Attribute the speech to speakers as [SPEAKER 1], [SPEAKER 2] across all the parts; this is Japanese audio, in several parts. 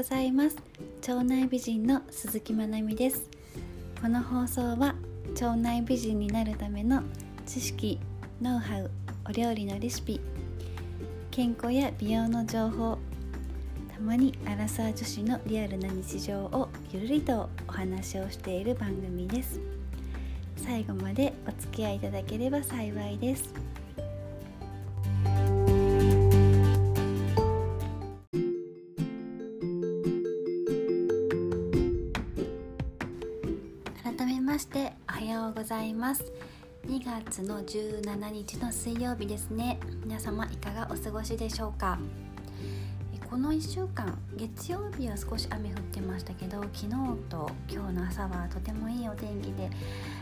[SPEAKER 1] ございます。腸内美人の鈴木まなみです。この放送は腸内美人になるための知識ノウハウお料理のレシピ健康や美容の情報たまにアラサー女子のリアルな日常をゆるりとお話をしている番組です。最後までお付き合いいただければ幸いです。月の17日の水曜日ですね皆様いかがお過ごしでしょうかこの1週間月曜日は少し雨降ってましたけど昨日と今日の朝はとてもいいお天気で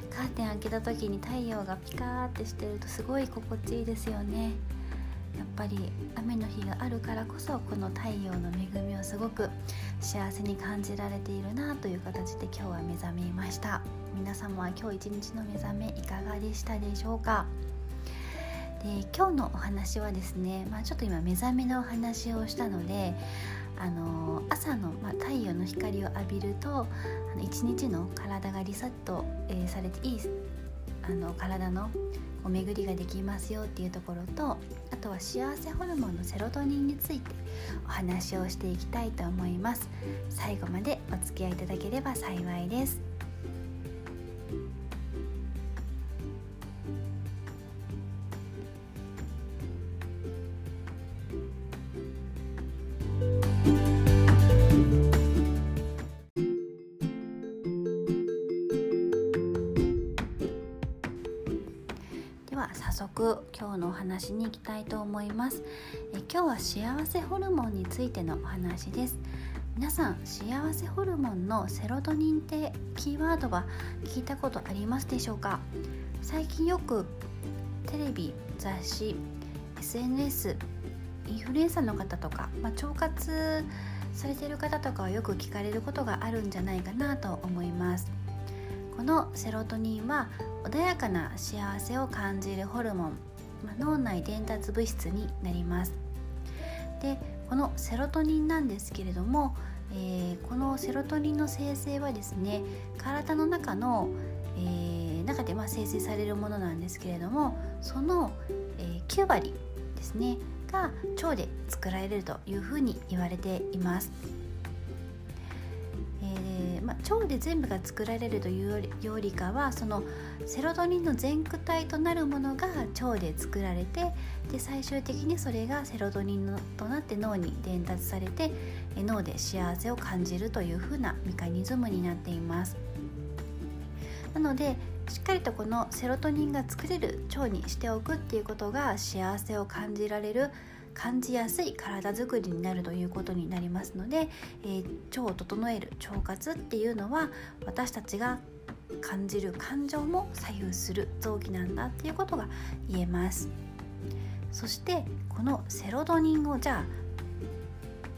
[SPEAKER 1] カーテン開けた時に太陽がピカーってしてるとすごい心地いいですよねやっぱり雨の日があるからこそこの太陽の恵みをすごく幸せに感じられているなという形で今日は目覚めました。皆様は今日一日の目覚めいかがでしたでしょうか？で今日のお話はですね、まあ、ちょっと今目覚めのお話をしたのであの朝の、まあ、太陽の光を浴びるとあの一日の体がリセット、えー、されていいあの体のお巡りができますよっていうところとあとは幸せホルモンのセロトニンについてお話をしていきたいと思います。最後までお付き合いいただければ幸いです。今日のお話に行きたいと思います。え今日は幸せホルモンについてのお話です。皆さん幸せホルモンのセロトニンってキーワードは聞いたことありますでしょうか？最近よくテレビ雑誌 SNS インフルエンサーの方とか、まあ、腸活されている方とかはよく聞かれることがあるんじゃないかなと思います。このセロトニンは穏やかな幸せを感じるホルモン、まあ、脳内伝達物質になりますでこのセロトニンなんですけれども、えー、このセロトニンの生成はですね体の中の、えー、中でま生成されるものなんですけれどもその、えー、9割ですねが腸で作られるというふうに言われています。腸で全部が作られるというよりかはそのセロトニンの全躯体となるものが腸で作られてで最終的にそれがセロトニンとなって脳に伝達されて脳で幸せを感じるというふうなメカニズムになっています。なのでしっかりとこのセロトニンが作れる腸にしておくっていうことが幸せを感じられる感じやすい体づくりになるということになりますので、えー、腸を整える腸活っていうのは私たちが感じる感情も左右する臓器なんだっていうことが言えます。そしてこのセロトニンをじゃあ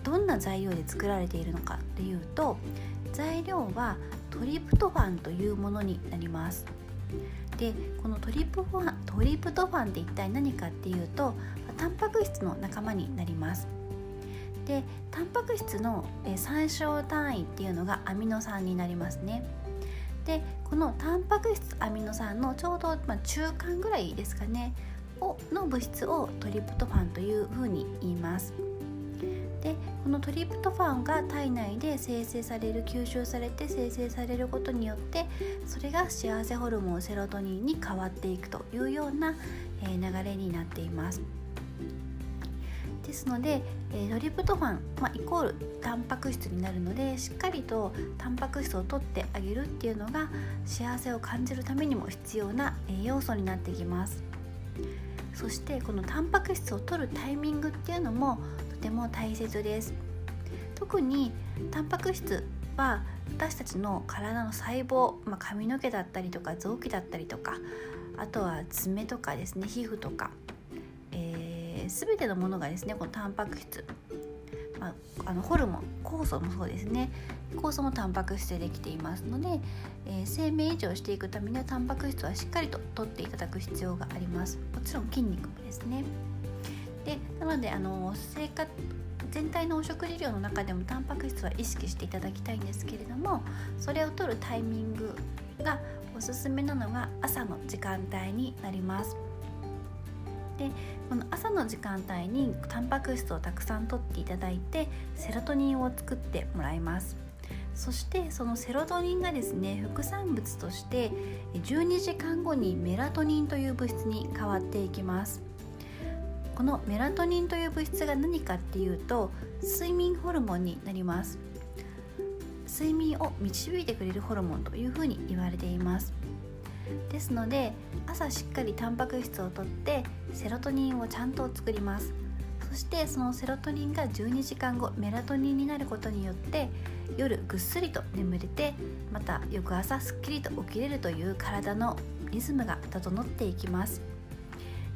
[SPEAKER 1] どんな材料で作られているのかっていうと材料はトリプトファンというものになります。でこのトリプファントリプトファンって一体何かっていうとタンパク質の仲間になります。でタンパク質の参照単位っていうのがアミノ酸になりますね。でこのタンパク質アミノ酸のちょうど、ま、中間ぐらいですかねをの物質をトリプトファンというふうに言います。でこのトリプトファンが体内で生成される吸収されて生成されることによってそれが幸せホルモンセロトニンに変わっていくというような、え流れになっています。ですので、えトリプトファン、まあ、イコールタンパク質になるのでしっかりとタンパク質を取ってあげるっていうのが幸せを感じるためにも必要な栄養素になってきます。そしてこのタンパク質を取るタイミングっていうのもても大切です。特にタンパク質は私たちの体の細胞、まあ、髪の毛だったりとか臓器だったりとかあとは爪とかですね皮膚とか、えー、全てのものがですねこのタンパク質、まあ、あのホルモン酵素もそうですね。酵素もタンパク質でできていますので、えー、生命維持をしていくためにはタンパク質はしっかりと取っていただく必要があります。もちろん筋肉もですね。でなのであの生活全体のお食事量の中でもタンパク質は意識していただきたいんですけれどもそれを取るタイミングがおすすめなのが朝の時間帯になります。でこの朝の時間帯にタンパク質をたくさんとっていただいてセロトニンを作ってもらいますそしてそのセロトニンがですね副産物として12時間後にメラトニンという物質に変わっていきますこのメラトニンという物質が何かっていうと睡眠ホルモンになります。睡眠を導いてくれるホルモンというふうに言われています。ですので朝しっかりタンパク質をとってセロトニンをちゃんと作ります。そしてそのセロトニンが12時間後メラトニンになることによって夜ぐっすりと眠れてまた翌朝すっきりと起きれるという体のリズムが整っていきます。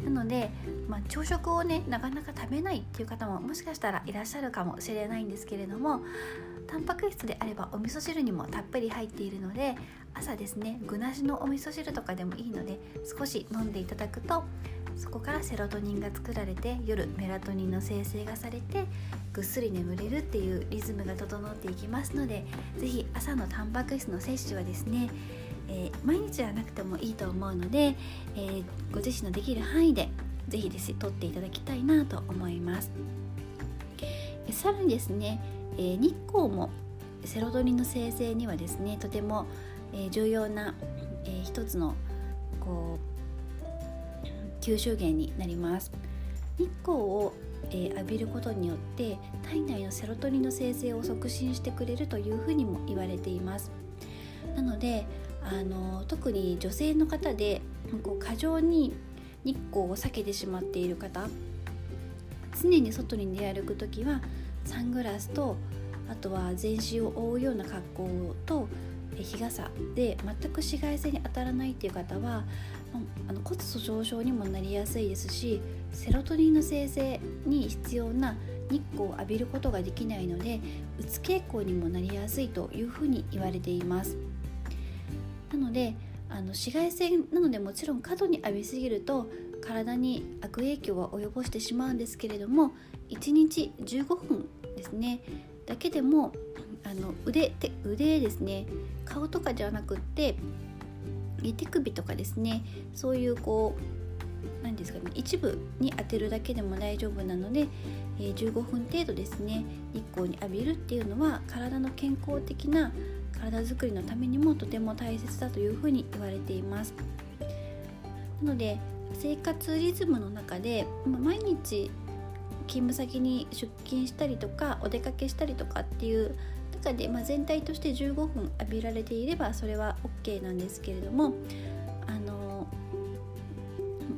[SPEAKER 1] なので、まあ、朝食をねなかなか食べないっていう方ももしかしたらいらっしゃるかもしれないんですけれどもタンパク質であればお味噌汁にもたっぷり入っているので朝ですね具なしのお味噌汁とかでもいいので少し飲んでいただくとそこからセロトニンが作られて夜メラトニンの生成がされてぐっすり眠れるっていうリズムが整っていきますので是非朝のタンパク質の摂取はですね、えー、毎日はなくてもいいと思うので、えー、ご自身のできる範囲で是非です取っていただきたいなと思います。さらにですね、えー、日光もセロトニンの生成にはですねとてもえ、重要な、えー、一つのこう吸収源になります日光を、え、浴びることによって体内のセロトニンの生成を促進してくれるというふうにも言われていますなのであの特に女性の方でこう過剰に日光を避けてしまっている方常に外に出歩く時はサングラスとあとは全身を覆うような格好と日傘で全く紫外線に当たらないっていう方はあの骨粗しょう症にもなりやすいですしセロトニンの生成に必要な日光を浴びることができないのでうつ傾向にもなりやすいというふうに言われています。なのであの紫外線なのでもちろん過度に浴びすぎると体に悪影響は及ぼしてしまうんですけれども1日15分ですねだけでもあの腕手腕ですね顔とかじゃなくって手首とかですねそういうこう何ですかね一部に当てるだけでも大丈夫なので、え、15分程度ですね日光に浴びるっていうのは体の健康的な体づくりのためにもとても大切だというふうに言われています。なので生活リズムの中で毎日勤務先に出勤したりとかお出かけしたりとかっていう中で、まあ、全体として15分浴びられていればそれは OK なんですけれどもあの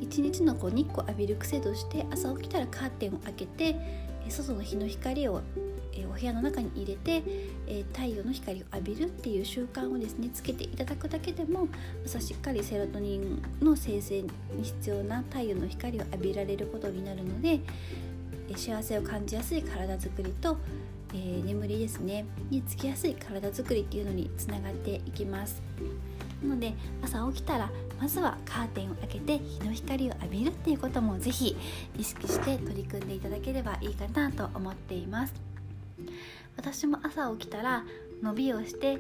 [SPEAKER 1] 一日のこう日光浴びる癖として朝起きたらカーテンを開けて外の日の光をお部屋の中に入れてえ太陽の光を浴びるっていう習慣をですねつけていただくだけでも朝しっかりセロトニンの生成に必要な太陽の光を浴びられることになるのでえ幸せを感じやすい体づくりとえー、眠りですねにつきやすい体づくりっていうのにつながっていきます。なので朝起きたらまずはカーテンを開けて日の光を浴びるっていうこともぜひ意識して取り組んでいただければいいかなと思っています。私も朝起きたら伸びをして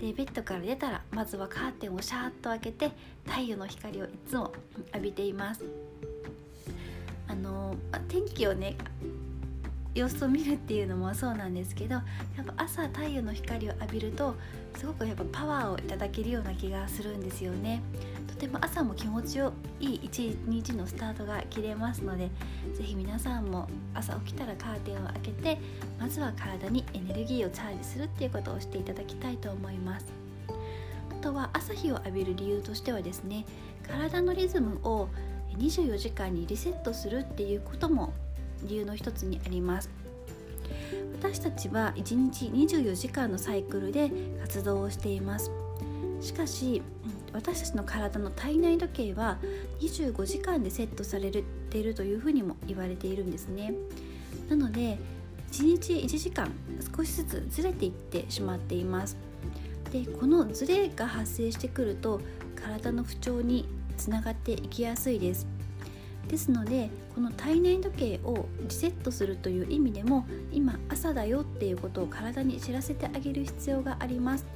[SPEAKER 1] でベッドから出たらまずはカーテンをシャーッと開けて太陽の光をいつも浴びています。あの天気をね様子を見るっていうのもそうなんですけどやっぱ朝太陽の光を浴びるとすごくやっぱパワーをいただけるような気がするんですよね。ても朝も気持ちよいい一日のスタートが切れますので是非皆さんも朝起きたらカーテンを開けてまずは体にエネルギーをチャージするっていうことをしていただきたいと思います。あとは朝日を浴びる理由としてはですね体のリズムを24時間にリセットするっていうことも理由の一つにあります。私たちは1日24時間のサイクルで活動をしています。しかし私たちの体の体内時計は25時間でセットされているというふうにも言われているんですね。なので1日1時間少しずつずれていってしまっています。でこのズレが発生してくると体の不調につながっていきやすいです。ですのでこの体内時計をリセットするという意味でも今朝だよっていうことを体に知らせてあげる必要があります。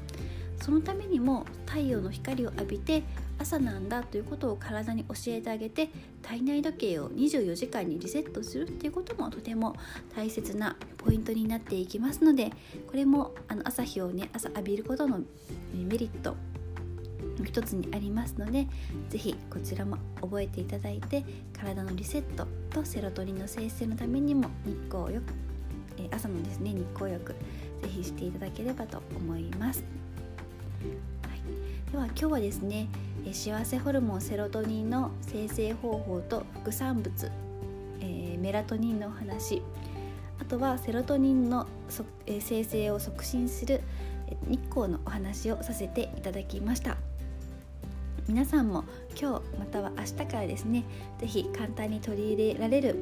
[SPEAKER 1] そのためにも太陽の光を浴びて朝なんだということを体に教えてあげて体内時計を24時間にリセットするっていうこともとても大切なポイントになっていきますのでこれもあの朝日をね朝浴びることのメリットの一つにありますので是非こちらも覚えていただいて体のリセットとセロトニンの生成のためにも日光浴え朝のですね日光浴是非していただければと思います。はい、では今日はですね幸せホルモンセロトニンの生成方法と副産物、えー、メラトニンのお話。あとはセロトニンの、えー、生成を促進する日光のお話をさせていただきました。皆さんも今日または明日からですね是非簡単に取り入れられる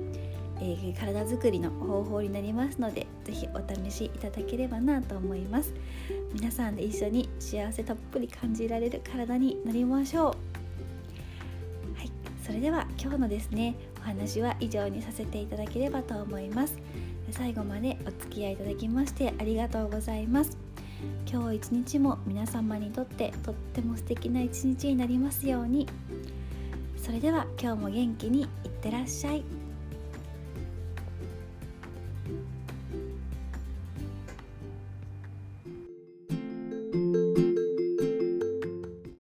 [SPEAKER 1] えー、体づくりの方法になりますので是非お試しいただければなと思います。皆さんで一緒に幸せたっぷり感じられる体になりましょう。はいそれでは今日のですねお話は以上にさせていただければと思います。最後までお付き合いいただきましてありがとうございます。今日一日も皆様にとってとっても素敵な一日になりますように。それでは今日も元気にいってらっしゃい。